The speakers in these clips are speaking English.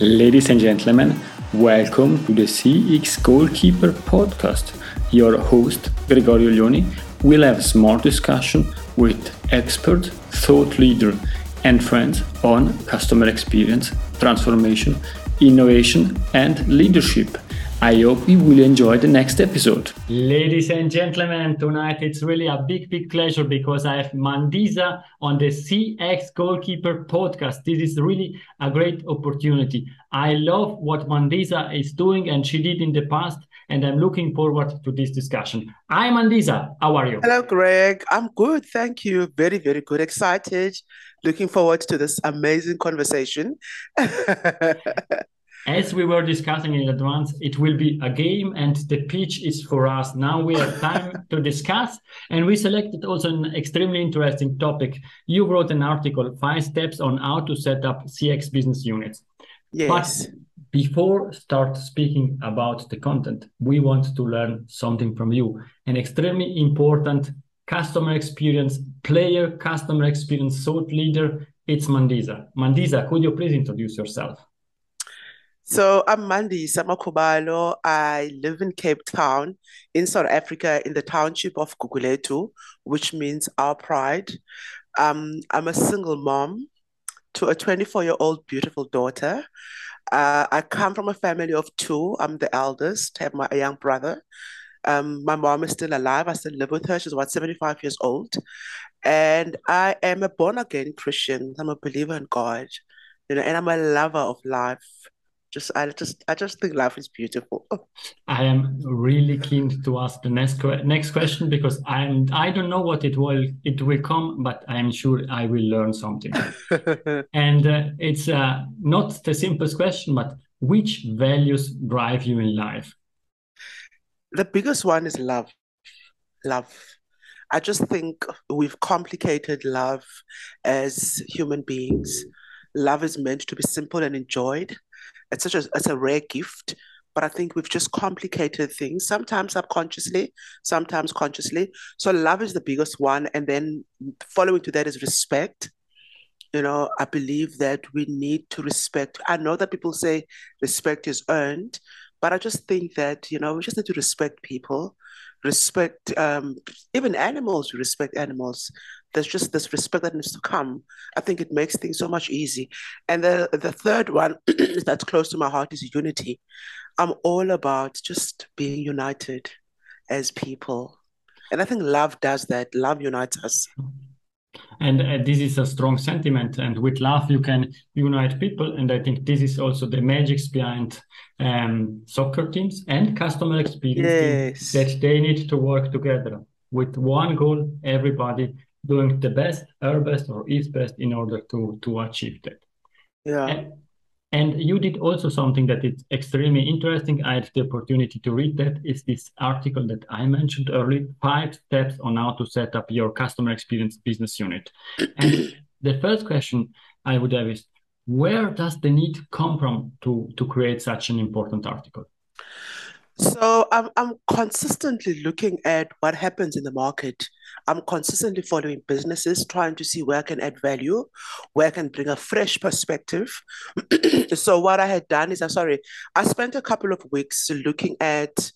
Ladies and gentlemen, welcome to the CX Goalkeeper podcast. Your host, Gregorio Uglioni, will have a smart discussion with expert, thought leader, and friends on customer experience, transformation, innovation, and leadership. I hope you will enjoy the next episode. Ladies and gentlemen, tonight it's really a big, big pleasure because I have Mandisa on the CX Goalkeeper podcast. This is really a great opportunity. I love what Mandisa is doing and she did in the past, and I'm looking forward to this discussion. Hi, Mandisa. How are you? Hello, Greg. I'm good. Thank you. Very, very good. Excited. Looking forward to this amazing conversation. as we were discussing in advance, it will be a game and the pitch is for us. Now we have time to discuss and we selected also an extremely interesting topic. You wrote an article, five steps on how to set up CX business units. Yes. But before start speaking about the content, we want to learn something from you. An extremely important customer experience player, customer experience thought leader. It's Mandisa. Mandisa, could you please introduce yourself? So I'm Mandisa Makhubalo. I live in Cape Town in South Africa in the township of Guguletu, which means our pride. Um, I'm a single mom to a 24-year-old beautiful daughter. Uh, I come from a family of two. I'm the eldest, I have my young brother. Um, my mom is still alive. I still live with her. She's about 75 years old. And I am a born again Christian. I'm a believer in God, you know, and I'm a lover of life just I just I just think life is beautiful. I am really keen to ask the next next question because I'm I don't know what it will it will come, but I am sure I will learn something. and uh, it's uh, not the simplest question, but which values drive you in life? The biggest one is love. Love. I just think we've complicated love as human beings. Love is meant to be simple and enjoyed it's such a it's a rare gift, but I think we've just complicated things, sometimes subconsciously, sometimes consciously. So love is the biggest one. And then following to that is respect. You know, I believe that we need to respect. I know that people say respect is earned, but I just think that, you know, we just need to respect people, respect um, even animals, We respect animals there's just this respect that needs to come. I think it makes things so much easy. And the the third one that's close to my heart is unity. I'm all about just being united as people. And I think love does that. Love unites us. And uh, this is a strong sentiment. And with love, you can unite people. And I think this is also the magic behind um, soccer teams and customer experience yes. that they need to work together with one goal, everybody doing the best, our best, or his best in order to to achieve that. Yeah. And, and you did also something that is extremely interesting. I had the opportunity to read that. Is this article that I mentioned earlier? Five steps on how to set up your customer experience business unit. And the first question I would have is, where does the need come from to to create such an important article? So I'm I'm consistently looking at what happens in the market. I'm consistently following businesses, trying to see where I can add value, where I can bring a fresh perspective. so what I had done is, I'm sorry, I spent a couple of weeks looking at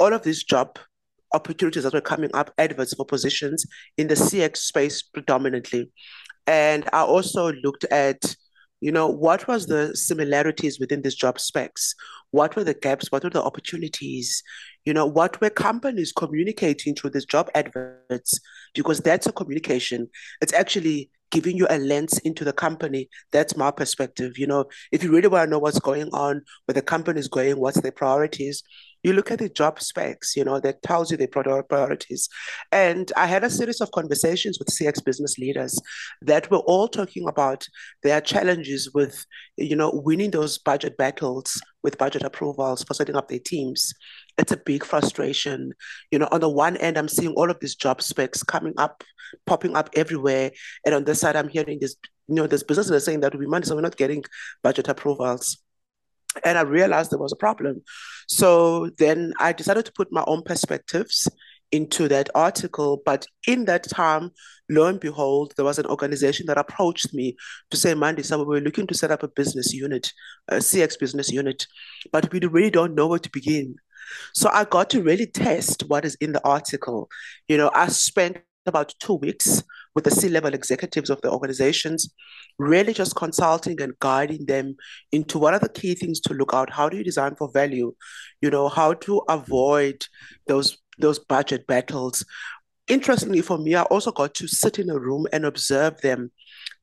all of these job opportunities that were coming up, adverts for positions in the CX space predominantly. And I also looked at you know what was the similarities within these job specs? What were the gaps? What were the opportunities? You know what were companies communicating through these job adverts? Because that's a communication. It's actually giving you a lens into the company. That's my perspective. You know if you really want to know what's going on where the company is going what's their priorities you look at the job specs, you know, that tells you their priorities. And I had a series of conversations with CX business leaders that were all talking about their challenges with, you know, winning those budget battles with budget approvals for setting up their teams. It's a big frustration. You know, on the one end, I'm seeing all of these job specs coming up, popping up everywhere. And on this side, I'm hearing this, you know, this business is saying that we money, so we're not getting budget approvals and I realized there was a problem. So then I decided to put my own perspectives into that article. But in that time, lo and behold, there was an organization that approached me to say, Mandy, so we're looking to set up a business unit, a CX business unit, but we really don't know where to begin. So I got to really test what is in the article. You know, I spent about two weeks with the C-level executives of the organizations, really just consulting and guiding them into what are the key things to look out. How do you design for value? You know, how to avoid those those budget battles. Interestingly for me, I also got to sit in a room and observe them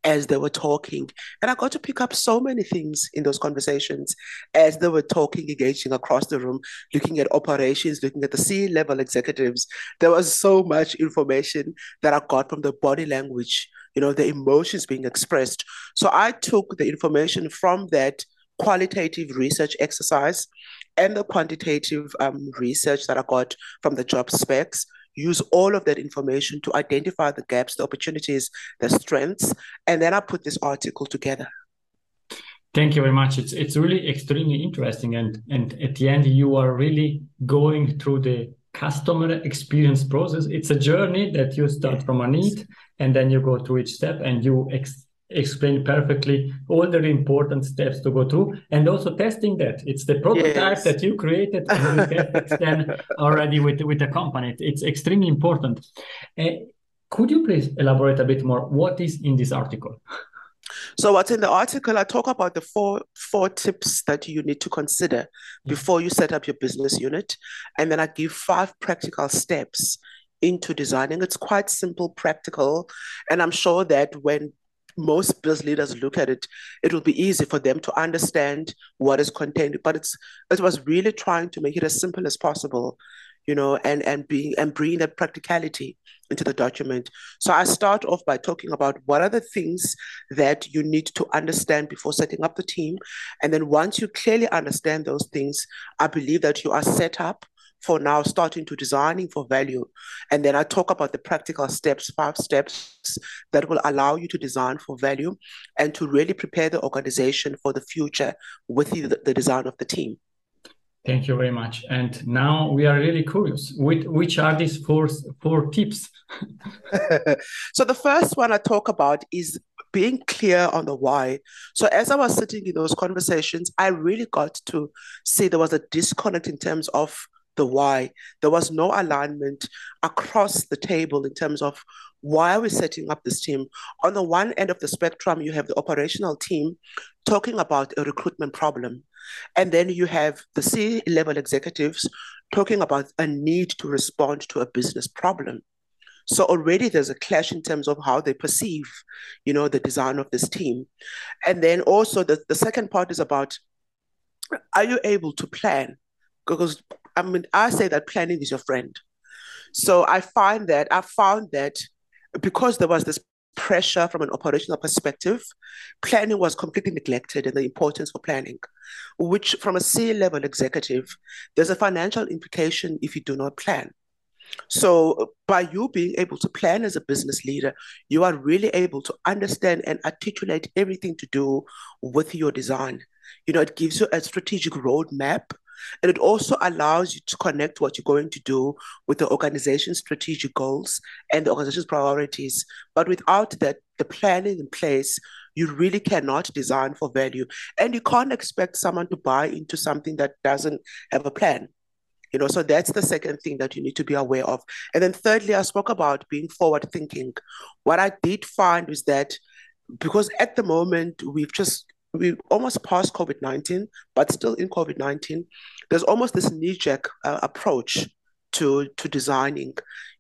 as they were talking. And I got to pick up so many things in those conversations as they were talking, engaging across the room, looking at operations, looking at the C level executives. There was so much information that I got from the body language, you know, the emotions being expressed. So I took the information from that qualitative research exercise and the quantitative um, research that I got from the job specs use all of that information to identify the gaps, the opportunities, the strengths, and then I put this article together. Thank you very much. It's it's really extremely interesting, and and at the end, you are really going through the customer experience process. It's a journey that you start from a need, and then you go through each step, and you ex- explain perfectly all the important steps to go through and also testing that. It's the prototype yes. that you created and then already with with the company. It's extremely important. Uh, could you please elaborate a bit more? What is in this article? So what's in the article i talk about the four four tips that you need to consider before you set up your business unit and then i give five practical steps into designing. It's quite simple practical and i'm sure that when most business leaders look at it, it will be easy for them to understand what is contained. But it's it was really trying to make it as simple as possible, you know, and and being and bringing that practicality into the document. So I start off by talking about what are the things that you need to understand before setting up the team. And then once you clearly understand those things, I believe that you are set up for now starting to designing for value. And then I talk about the practical steps, five steps that will allow you to design for value and to really prepare the organization for the future with the, the design of the team. Thank you very much. And now we are really curious. Which, which are these four, four tips? so the first one I talk about is being clear on the why. So as I was sitting in those conversations, I really got to see there was a disconnect in terms of the why. There was no alignment across the table in terms of why are we setting up this team. On the one end of the spectrum, you have the operational team talking about a recruitment problem. And then you have the C level executives talking about a need to respond to a business problem. So already there's a clash in terms of how they perceive, you know, the design of this team. And then also the, the second part is about are you able to plan? Because I mean, I say that planning is your friend. So I find that I found that because there was this pressure from an operational perspective, planning was completely neglected and the importance for planning, which from a C level executive, there's a financial implication if you do not plan. So, by you being able to plan as a business leader, you are really able to understand and articulate everything to do with your design. You know, it gives you a strategic roadmap and it also allows you to connect what you're going to do with the organization's strategic goals and the organization's priorities. But without that, the planning in place, you really cannot design for value. And you can't expect someone to buy into something that doesn't have a plan. You know, so that's the second thing that you need to be aware of. And then thirdly, I spoke about being forward thinking. What I did find was that because at the moment we've just we almost past COVID 19, but still in COVID 19, there's almost this knee jerk uh, approach to, to designing.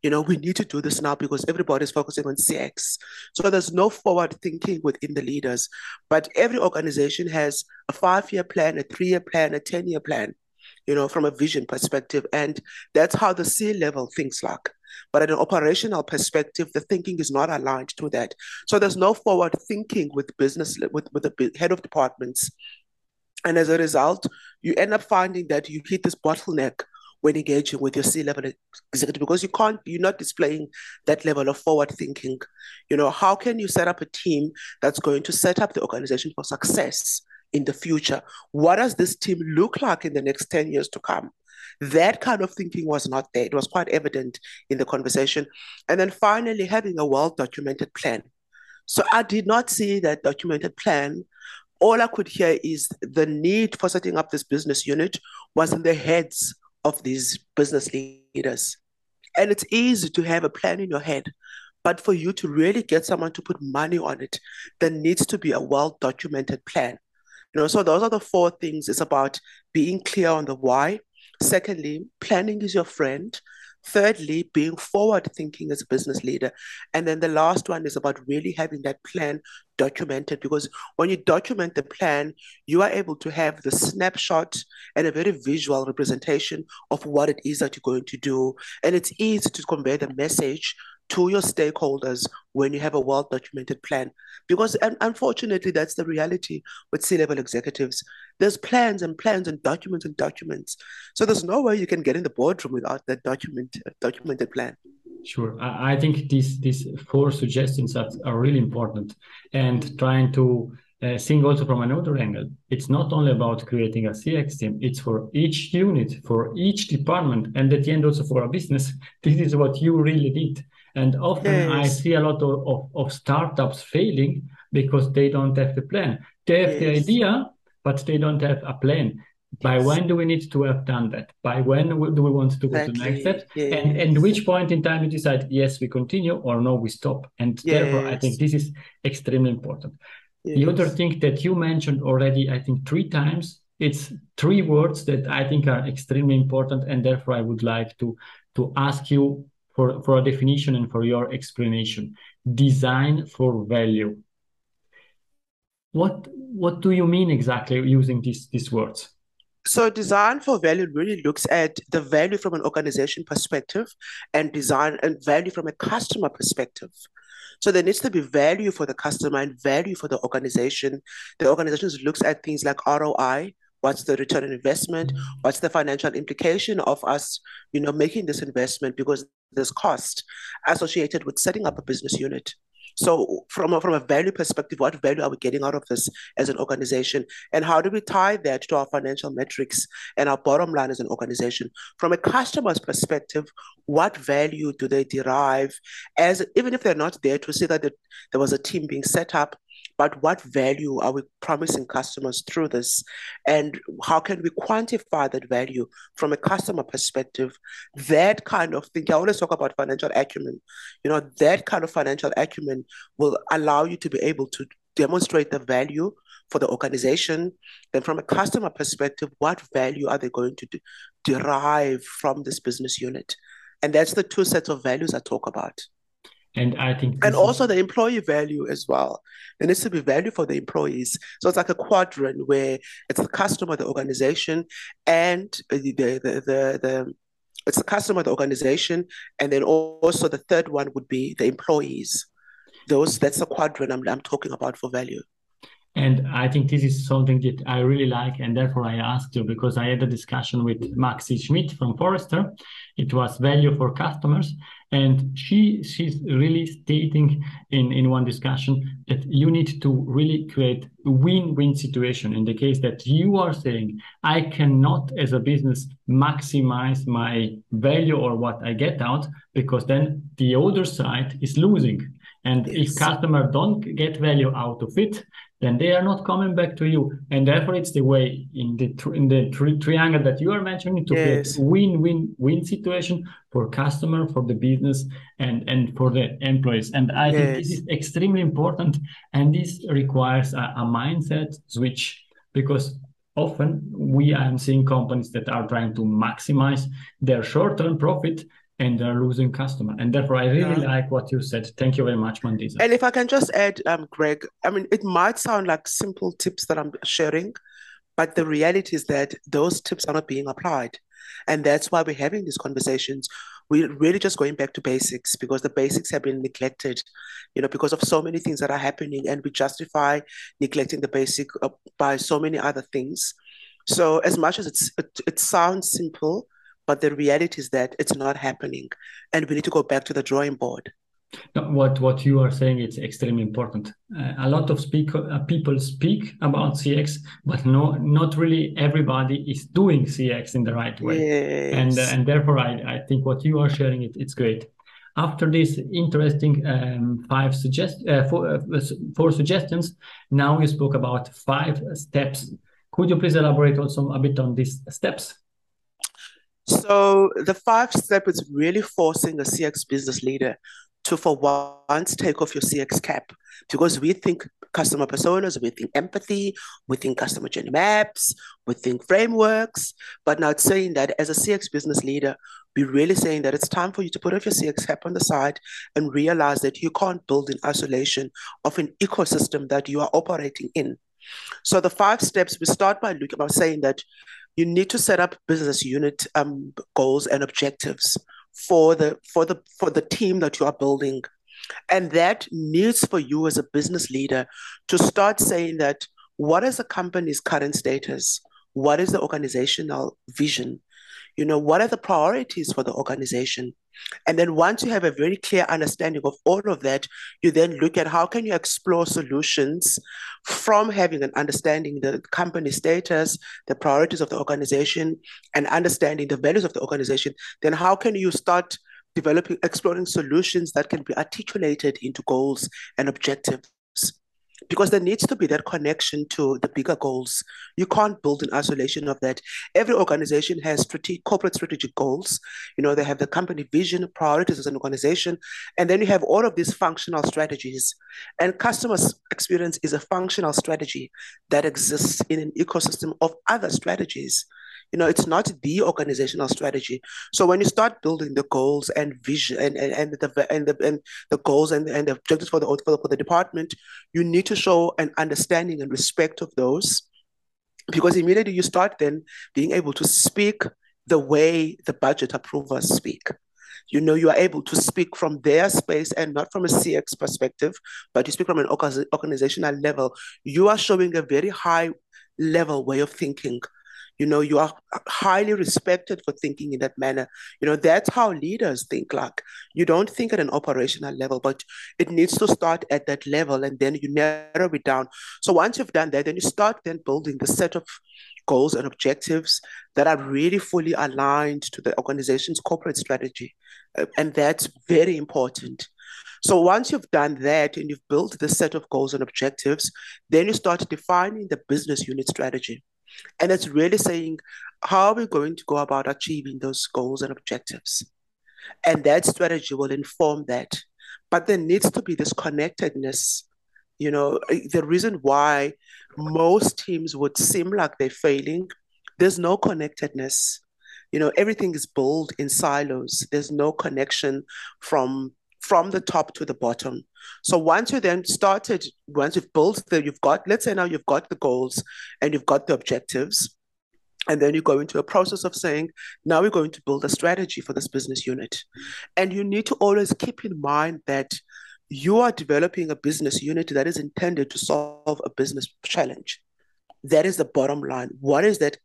You know, we need to do this now because everybody's focusing on CX. So there's no forward thinking within the leaders, but every organization has a five year plan, a three year plan, a 10 year plan you know, from a vision perspective. And that's how the C level thinks like. But at an operational perspective, the thinking is not aligned to that. So there's no forward thinking with business, with, with the head of departments. And as a result, you end up finding that you hit this bottleneck when engaging with your C-level executive because you can't, you're not displaying that level of forward thinking. You know, how can you set up a team that's going to set up the organization for success in the future? What does this team look like in the next 10 years to come? That kind of thinking was not there. It was quite evident in the conversation. And then finally, having a well documented plan. So I did not see that documented plan. All I could hear is the need for setting up this business unit was in the heads of these business leaders. And it's easy to have a plan in your head, but for you to really get someone to put money on it, there needs to be a well documented plan. You know, so those are the four things. It's about being clear on the why. Secondly, planning is your friend. Thirdly, being forward thinking as a business leader. And then the last one is about really having that plan documented because when you document the plan, you are able to have the snapshot and a very visual representation of what it is that you're going to do. And it's easy to convey the message to your stakeholders when you have a well documented plan. Because unfortunately, that's the reality with C level executives. There's plans and plans and documents and documents. So there's no way you can get in the boardroom without that document, documented plan. Sure. I think these, these four suggestions are, are really important and trying to uh, think also from another angle. It's not only about creating a CX team, it's for each unit, for each department, and at the end also for a business. This is what you really did and often yes. I see a lot of, of, of, startups failing because they don't have the plan. They have yes. the idea, but they don't have a plan. By when do we need to have done that? By when do we want to go exactly. to the next step? Yes. And and which point in time you decide yes we continue or no we stop? And therefore I think this is extremely important. The other thing that you mentioned already, I think three times, it's three words that I think are extremely important, and therefore I would like to to ask you for, for a definition and for your explanation. Design for value. What what do you mean exactly using these these words? So design for value really looks at the value from an organization perspective and design and value from a customer perspective. So there needs to be value for the customer and value for the organization. The organization looks at things like ROI, what's the return on investment? What's the financial implication of us you know making this investment? Because there's cost associated with setting up a business unit. So from a, from a value perspective what value are we getting out of this as an organization? And how do we tie that to our financial metrics and our bottom line as an organization? From a customer's perspective what value do they derive as even if they're not there to see that there was a team being set up but what value are we promising customers through this? And how can we quantify that value from a customer perspective? That kind of thing. I always talk about financial acumen. You know, that kind of financial acumen will allow you to be able to demonstrate the value for the organization. Then, from a customer perspective, what value are they going to de- derive from this business unit? And that's the two sets of values I talk about. And I think, and also is... the employee value as well. There needs to be value for the employees. So it's like a quadrant where it's the customer, the organization, and the the the, the, the it's the customer, the organization, and then also the third one would be the employees. Those that's the quadrant I'm I'm talking about for value. And I think this is something that I really like, and therefore I asked you because I had a discussion with Maxie Schmidt from Forrester. It was value for customers, and she she's really stating in, in one discussion that you need to really create a win-win situation in the case that you are saying, I cannot as a business maximize my value or what I get out, because then the other side is losing. And yes. if customer don't get value out of it, then they are not coming back to you. And therefore, it's the way in the in the tri- triangle that you are mentioning to yes. create win-win-win situation for customer, for the business, and and for the employees. And I yes. think this is extremely important, and this requires a, a mindset switch because often we are seeing companies that are trying to maximize their short-term profit and they're losing customer. And therefore, I really yeah. like what you said. Thank you very much, Mandisa. And if I can just add, um, Greg, I mean, it might sound like simple tips that I'm sharing, but the reality is that those tips are not being applied. And that's why we're having these conversations. We're really just going back to basics because the basics have been neglected, you know, because of so many things that are happening, and we justify neglecting the basic uh, by so many other things. So, as much as it's it, it sounds simple, but the reality is that it's not happening. And we need to go back to the drawing board. what what you are saying is extremely important. Uh, a lot of speak, uh, people speak about CX, but no, not really everybody is doing CX in the right way. Yes. And uh, and therefore, I, I think what you are sharing it it's great. After this interesting um, five suggest uh, four, uh, four suggestions, now you spoke about five steps. Could you please elaborate also a bit on these steps? So the five step is really forcing a CX business leader to for once take off your CX cap because we think customer personas, we think empathy, we think customer journey maps, we think frameworks, but now it's saying that as a CX business leader, we're really saying that it's time for you to put off your CX cap on the side and realize that you can't build in isolation of an ecosystem that you are operating in. So the five steps, we start by looking about saying that you need to set up business unit um, goals and objectives for the for the for the team that you are building. And that needs for you as a business leader to start saying that what is the company's current status? What is the organizational vision you know what are the priorities for the organization and then once you have a very clear understanding of all of that, you then look at how can you explore solutions from having an understanding the company status, the priorities of the organization, and understanding the values of the organization. Then how can you start developing, exploring solutions that can be articulated into goals and objectives? Because there needs to be that connection to the bigger goals. You can't build in isolation of that. Every organization has strategic, corporate strategic goals. You know, they have the company vision, priorities as an organization, and then you have all of these functional strategies. And customer experience is a functional strategy that exists in an ecosystem of other strategies you know it's not the organizational strategy. So when you start building the goals and vision and and, and the and the and the goals and, and the objectives for the, for the for the department you need to show an understanding and respect of those. Because immediately you start then being able to speak the way the budget approvers speak. You know you are able to speak from their space and not from a cx perspective but you speak from an organizational level. You are showing a very high level way of thinking you know you are highly respected for thinking in that manner. You know that's how leaders think like you don't think at an operational level but it needs to start at that level and then you narrow it down. So once you've done that then you start then building the set of goals and objectives that are really fully aligned to the organization's corporate strategy uh, and that's very important. So once you've done that and you've built the set of goals and objectives, then you start defining the business unit strategy. And it's really saying, how are we going to go about achieving those goals and objectives? And that strategy will inform that. But there needs to be this connectedness. You know, the reason why most teams would seem like they're failing, there's no connectedness. You know, everything is built in silos. There's no connection from from the top to the bottom. So once you then started, once you've built the, you've got, let's say now you've got the goals and you've got the objectives, and then you go into a process of saying, now we're going to build a strategy for this business unit. And you need to always keep in mind that you are developing a business unit that is intended to solve a business challenge. That is the bottom line. What is that?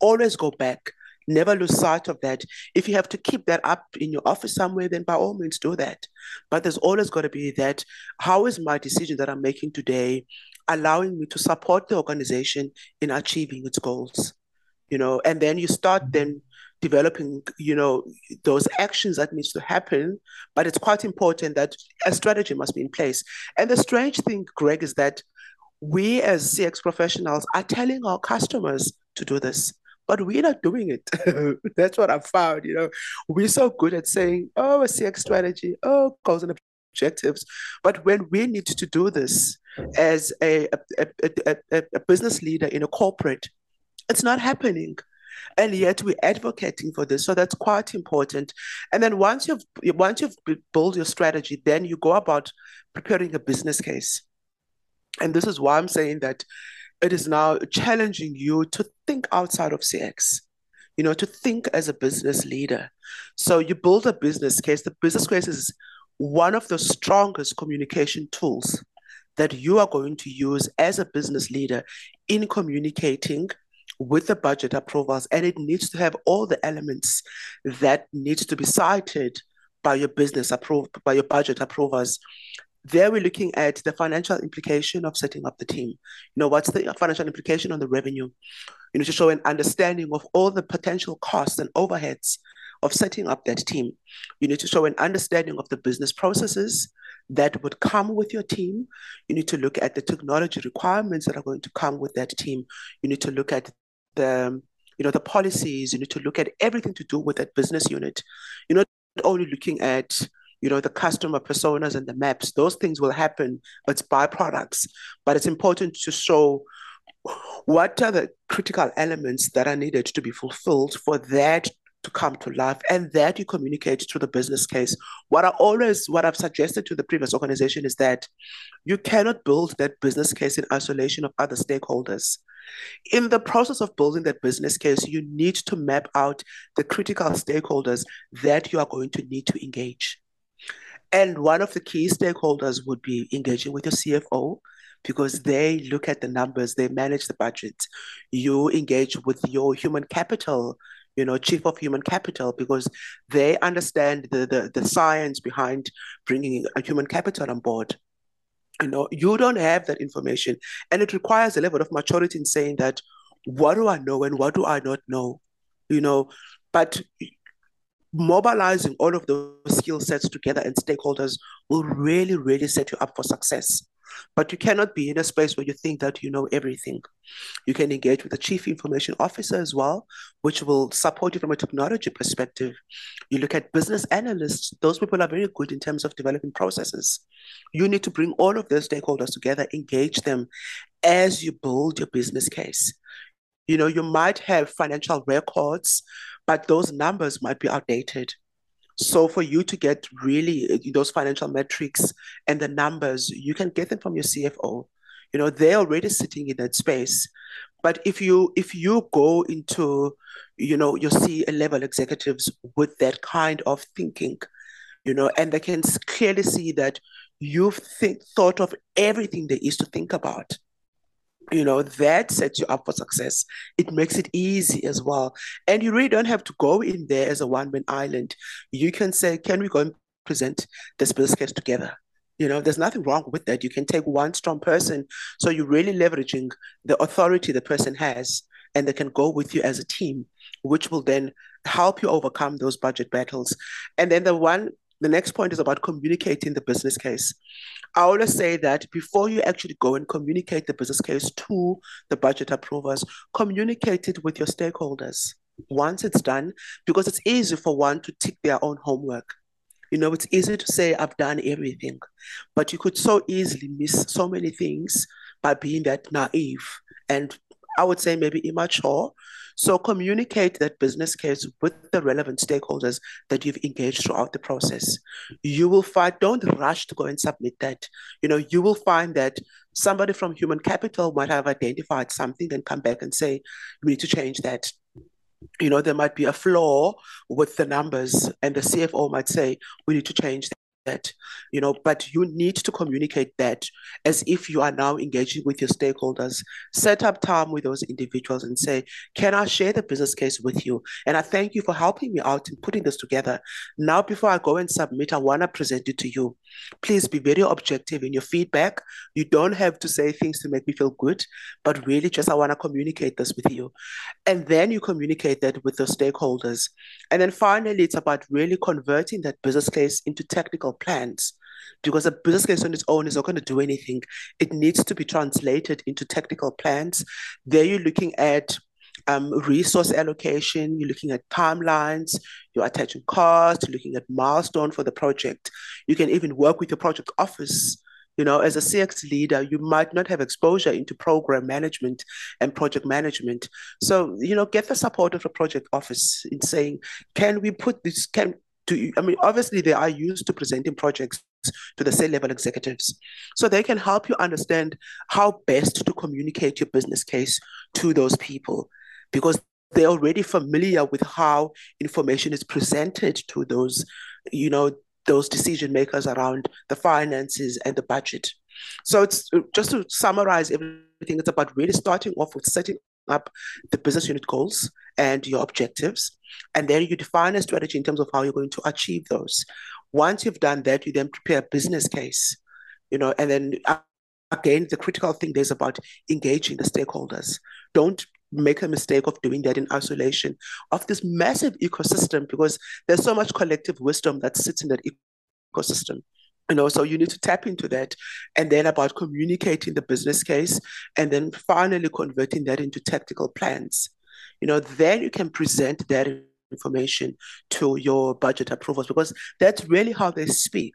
Always go back never lose sight of that. If you have to keep that up in your office somewhere, then by all means do that. But there's always got to be that how is my decision that I'm making today allowing me to support the organization in achieving its goals? You know, and then you start mm-hmm. then developing, you know, those actions that needs to happen. But it's quite important that a strategy must be in place. And the strange thing, Greg, is that we as CX professionals are telling our customers to do this but we're not doing it. That's what I found. You know, we're so good at saying, "Oh, a CX strategy, oh, goals and objectives," but when we need to do this as a a, a, a, a business leader in a corporate, it's not happening. And yet we're advocating for this. So that's quite important. And then once you've once you've built your strategy then you go about preparing a business case. And this is why i'm saying that it is now challenging you to think outside of CX, you know, to think as a business leader. So you build a business case. The business case is one of the strongest communication tools that you are going to use as a business leader in communicating with the budget approvals and it needs to have all the elements that needs to be cited by your business approved by your budget approvers there we're looking at the financial implication of setting up the team. You know, what's the financial implication on the revenue? You know, to show an understanding of all the potential costs and overheads of setting up that team. You need to show an understanding of the business processes that would come with your team. You need to look at the technology requirements that are going to come with that team. You need to look at the you know the policies. You need to look at everything to do with that business unit. You're not only looking at you know, the customer personas and the maps, those things will happen. It's byproducts. But it's important to show what are the critical elements that are needed to be fulfilled for that to come to life and that you communicate to the business case. What I always, what I've suggested to the previous organization is that you cannot build that business case in isolation of other stakeholders. In the process of building that business case, you need to map out the critical stakeholders that you are going to need to engage. And one of the key stakeholders would be engaging with your CFO because mm-hmm. they look at the numbers, they manage the budget. You engage with your human capital, you know, chief of human capital, because they understand the, the, the science behind bringing a human capital on board. You know, you don't have that information. And it requires a level of maturity in saying that, what do I know and what do I not know? You know, but mobilizing all of those skill sets together and stakeholders will really, really set you up for success. But you cannot be in a space where you think that you know everything. You can engage with the chief information officer as well, which will support you from a technology perspective. You look at business analysts, those people are very good in terms of developing processes. You need to bring all of those stakeholders together, engage them as you build your business case. You know, you might have financial records but those numbers might be outdated. So for you to get really uh, those financial metrics and the numbers, you can get them from your CFO. You know, they're already sitting in that space. But if you if you go into, you know, you see a level executives with that kind of thinking, you know, and they can clearly see that you've thought of everything there is to think about you know that sets you up for success. It makes it easy as well. And you really don't have to go in there as a one-man island. You can say can we go and present this business case together? You know there's nothing wrong with that. You can take one strong person. So you're really leveraging the authority the person has and they can go with you as a team which will then help you overcome those budget battles. And then the one the next point is about communicating the business case. I always say that before you actually go and communicate the business case to the budget approvers, communicate it with your stakeholders once it's done, because it's easy for one to tick their own homework. You know, it's easy to say, I've done everything, but you could so easily miss so many things by being that naive and I would say maybe immature so communicate that business case with the relevant stakeholders that you've engaged throughout the process. You will find, don't rush to go and submit that. You know, you will find that somebody from human capital might have identified something and come back and say, we need to change that you know, there might be a flaw with the numbers, and the CFO might say, we need to change that you know but you need to communicate that as if you are now engaging with your stakeholders. Set up time with those individuals and say can i share the business case with you? And i thank you for helping me out in putting this together. Now before i go and submit i want to present it to you. Please be very objective in your feedback. You don't have to say things to make me feel good but really just i want to communicate this with you. And then you communicate that with the stakeholders. And then finally it's about really converting that business case into technical plans because a business case on its own is not going to do anything. It needs to be translated into technical plans. There you're looking at um, resource allocation, you're looking at timelines, you're attaching costs, you're looking at milestone for the project. You can even work with your project office. You know, as a CX leader, you might not have exposure into program management and project management. So, you know, get the support of a project office in saying, can we put this, can to i mean obviously they are used to presenting projects to the same level executives. So they can help you understand how best to communicate your business case to those people because they're already familiar with how information is presented to those you know those decision makers around the finances and the budget. So it's just to summarize everything it's about really starting off with setting up the business unit goals and your objectives. And then you define a strategy in terms of how you're going to achieve those. Once you've done that, you then prepare a business case, you know, and then uh, again, the critical thing there is about engaging the stakeholders. Don't make a mistake of doing that in isolation of this massive ecosystem because there's so much collective wisdom that sits in that ecosystem you know so you need to tap into that and then about communicating the business case and then finally converting that into tactical plans. You know then you can present that information to your budget approvals because that's really how they speak.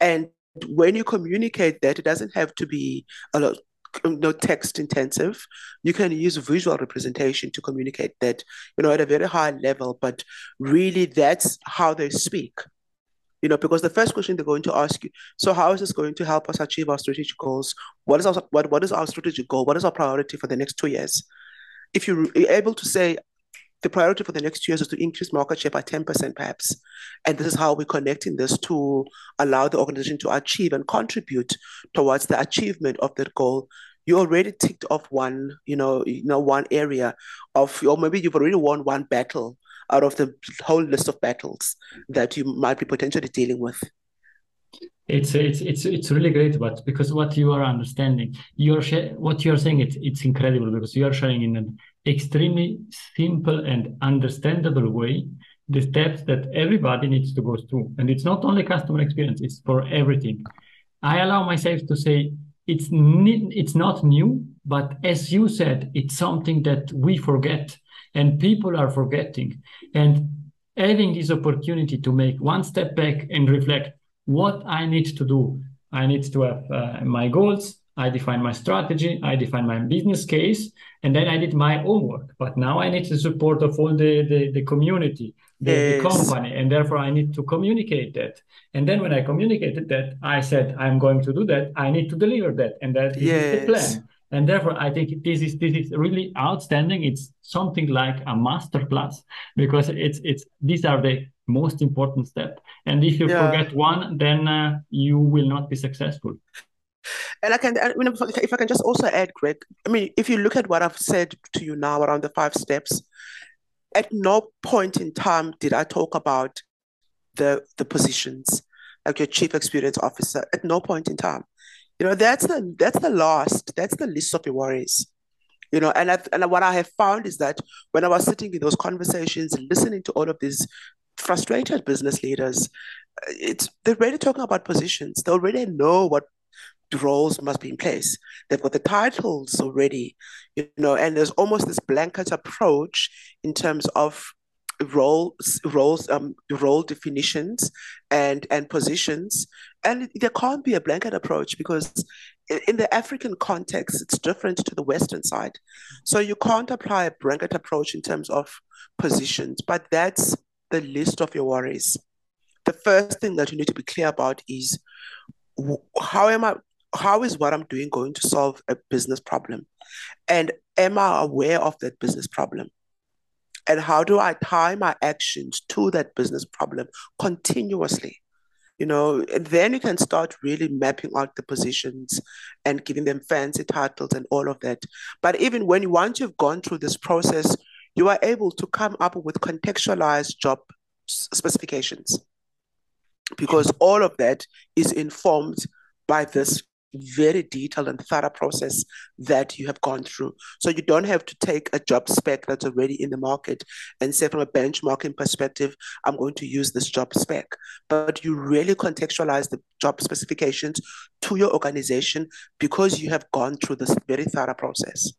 And when you communicate that it doesn't have to be a lot no text intensive. You can use visual representation to communicate that you know at a very high level but really that's how they speak you know because the first question they're going to ask you so how is this going to help us achieve our strategic goals? What is our what, what is our strategic goal? What is our priority for the next two years? If you're able to say the priority for the next two years is to increase market share by 10% perhaps and this is how we're connecting this to allow the organization to achieve and contribute towards the achievement of that goal. You already ticked off one you know you know one area of or maybe you've already won one battle out of the whole list of battles that you might be potentially dealing with. It's it's it's it's really great but because what you are understanding you're sh- what you're saying it's it's incredible because you are sharing in an extremely simple and understandable way the steps that everybody needs to go through. And it's not only customer experience it's for everything. I allow myself to say it's it's not new but as you said it's something that we forget and people are forgetting. And having this opportunity to make one step back and reflect what I need to do. I need to have uh, my goals. I define my strategy. I define my business case, and then I did my homework. But now I need the support of all the the, the community, the, yes. the company, and therefore I need to communicate that. And then when I communicated that, I said I'm going to do that. I need to deliver that, and that is yes. the plan and therefore i think this is this is really outstanding it's something like a master class because it's it's these are the most important step and if you yeah. forget one then uh, you will not be successful and I can, I mean, if I can just also add, Greg, I mean, if you look at what I've said to you now around the five steps, at no point in time did I talk about the the positions, like your chief experience officer. At no point in time, you know, that's the that's the last, that's the least of your worries. You know, and I, and what I have found is that when I was sitting in those conversations, listening to all of these frustrated business leaders, it's they're already talking about positions. They already know what roles must be in place. They've got the titles already, you know, and there's almost this blanket approach in terms of roles roles um role definitions and and positions. And there can't be a blanket approach because in the african context it's different to the western side. So you can't apply a blanket approach in terms of positions but that's the list of your worries. The first thing that you need to be clear about is how am i how is what i'm doing going to solve a business problem? And am i aware of that business problem and how do I tie my actions to that business problem continuously? You know, and then you can start really mapping out the positions and giving them fancy titles and all of that. But even when once you've gone through this process, you are able to come up with contextualized job specifications because all of that is informed by this very detailed and thorough process that you have gone through. So you don't have to take a job spec that's already in the market and say, from a benchmarking perspective, I'm going to use this job spec. But you really contextualize the job specifications to your organization because you have gone through this very thorough process.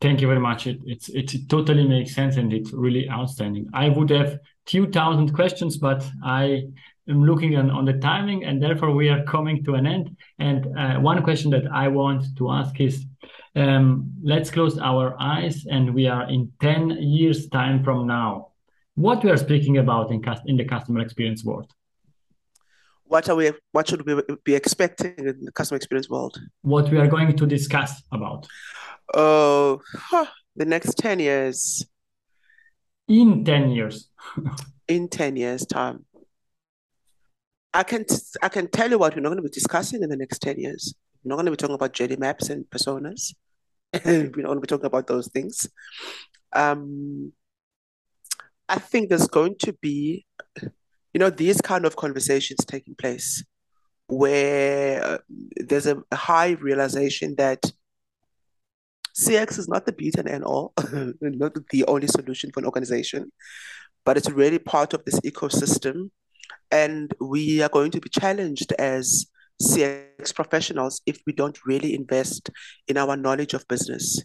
Thank you very much. It, it's, it totally makes sense and it's really outstanding. I would have 2,000 questions, but I am looking on, on the timing and therefore we are coming to an end. And uh, one question that I want to ask is, um, let's close our eyes and we are in 10 years time from now. What we are speaking about in, in the customer experience world? What are we? What should we be expecting in the customer experience world? What we are going to discuss about? Oh, huh, the next ten years. In ten years. in ten years' time. I can I can tell you what we're not going to be discussing in the next 10 years. We're not going to be talking about JD maps and personas. we're not going to be talking about those things. Um, I think there's going to be, you know, these kind of conversations taking place where uh, there's a, a high realization that CX is not the beat and end all, not the only solution for an organization, but it's really part of this ecosystem. And we are going to be challenged as CX professionals if we don't really invest in our knowledge of business.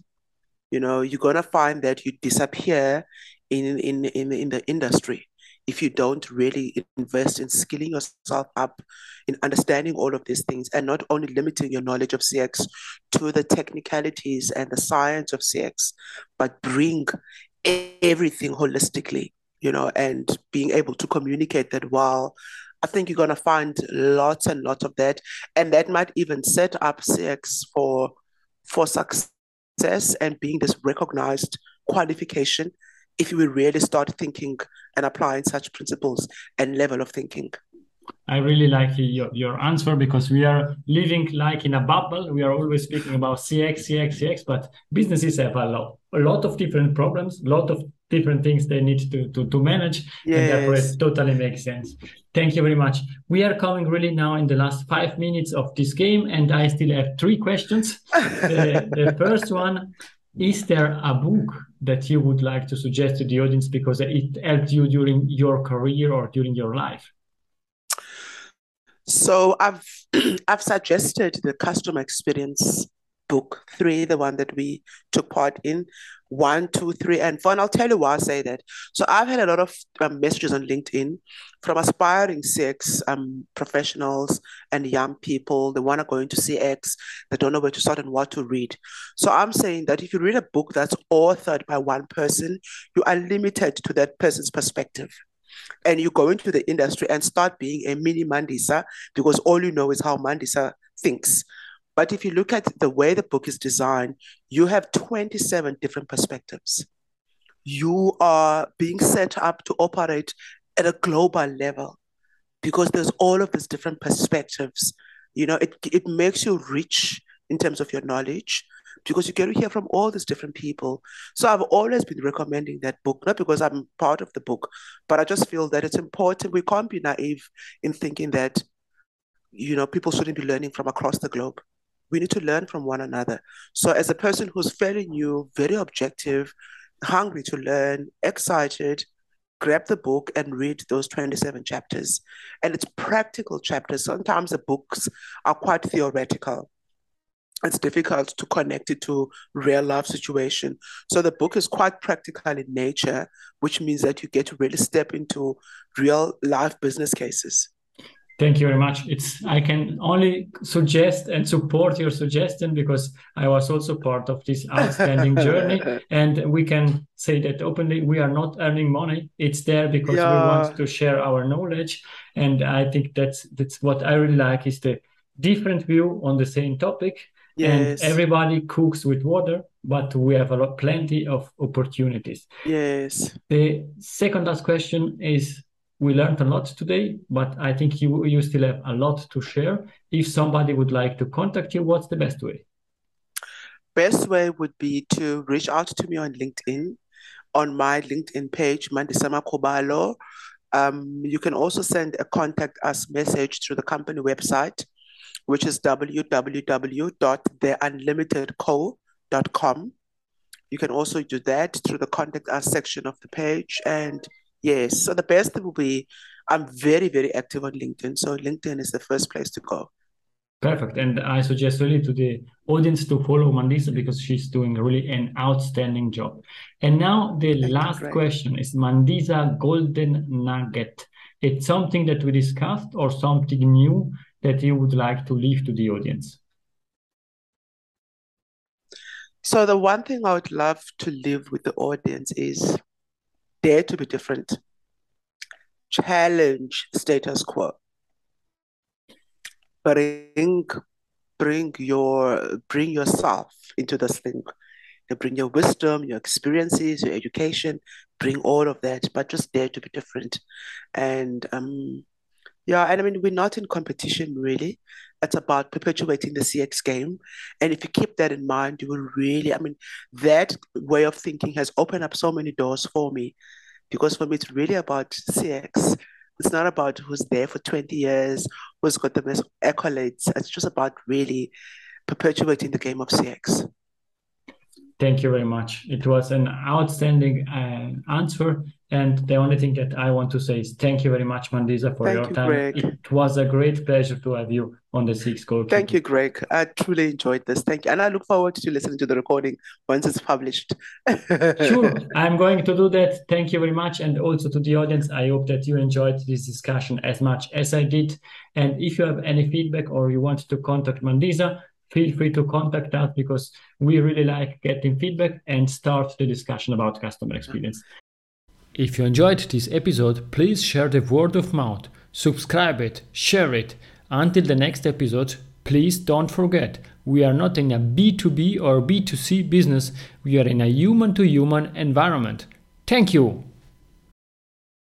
You know, you're gonna find that you disappear in in in, in the industry if you don't really invest in skilling yourself up in understanding all of these things and not only limiting your knowledge of CX to the technicalities and the science of CX, but bring everything holistically, you know, and being able to communicate that well. I think you're going to find lots and lots of that. And that might even set up CX for, for success and being this recognized qualification if we really start thinking and applying such principles and level of thinking. I really like your, your answer because we are living like in a bubble. We are always speaking about CX, CX, CX, but businesses have a lot, a lot of different problems, a lot of different things they need to, to, to manage. Yes. And therefore, it totally makes sense. Thank you very much. We are coming really now in the last five minutes of this game, and I still have three questions. the, the first one is there a book that you would like to suggest to the audience because it helped you during your career or during your life? So I've I've suggested the customer experience book three, the one that we took part in, one, two, three, and four. And I'll tell you why I say that. So I've had a lot of um, messages on LinkedIn from aspiring CX um, professionals and young people. They want to go into CX. They don't know where to start and what to read. So I'm saying that if you read a book that's authored by one person, you are limited to that person's perspective and you go into the industry and start being a mini Mandisa because all you know is how Mandisa thinks. But if you look at the way the book is designed, you have 27 different perspectives. You are being set up to operate at a global level because there's all of these different perspectives. You know, it, it makes you rich in terms of your knowledge because you get to hear from all these different people. So I've always been recommending that book, not because I'm part of the book, but I just feel that it's important. We can't be naive in thinking that, you know, people shouldn't be learning from across the globe we need to learn from one another. So, as a person who's fairly new, very objective, hungry to learn, excited, grab the book and read those 27 chapters. And it's practical chapters. Sometimes the books are quite theoretical. It's difficult to connect it to real life situation. So the book is quite practical in nature, which means that you get to really step into real life business cases. Thank you very much. It's I can only suggest and support your suggestion because I was also part of this outstanding journey, and we can say that openly. We are not earning money; it's there because yeah. we want to share our knowledge, and I think that's that's what I really like is the different view on the same topic. Yes. And everybody cooks with water, but we have a lot, plenty of opportunities. Yes. The second last question is we learned a lot today, but I think you you still have a lot to share. If somebody would like to contact you, what's the best way? Best way would be to reach out to me on LinkedIn, on my LinkedIn page, Mandisama Kobalo. Um, you can also send a contact us message through the company website, which is www.theunlimitedco.com. You can also do that through the contact us section of the page and Yes. So the best will be I'm very, very active on LinkedIn. So LinkedIn is the first place to go. Perfect. And I suggest really to the audience to follow Mandisa because she's doing really an outstanding job. And now the last question is Mandisa Golden Nugget. It's something that we discussed or something new that you would like to leave to the audience? So the one thing I would love to leave with the audience is dare to be different, challenge status quo, bring bring your bring yourself into this thing. You bring your wisdom, your experiences, your education, bring all of that, but just dare to be different. And um, yeah, and I mean, we're not in competition really. It's about perpetuating the CX game. And if you keep that in mind, you will really, I mean, that way of thinking has opened up so many doors for me because for me, it's really about CX It's not about who's there for 20 years, who's got the most accolades. It's just about really perpetuating the game of CX. Thank you very much. It was an outstanding uh, answer. And the only thing that I want to say is thank you very much, Mandisa, for thank your you, time. Greg. It was a great pleasure to have you on the CX Goal. Thank you, Greg. I truly enjoyed this. Thank you. And I look forward to listening to the recording once it's published. sure. I'm going to do that. Thank you very much. And also to the audience, I hope that you enjoyed this discussion as much as I did. And if you have any feedback or you want to contact Mandisa, feel free to contact us because we really like getting feedback and start the discussion about customer experience. If you enjoyed this episode, please share the word of mouth, subscribe it, share it. Until the next episode, please don't forget we are not in a B2B or B2C business, we are in a human to human environment. Thank you!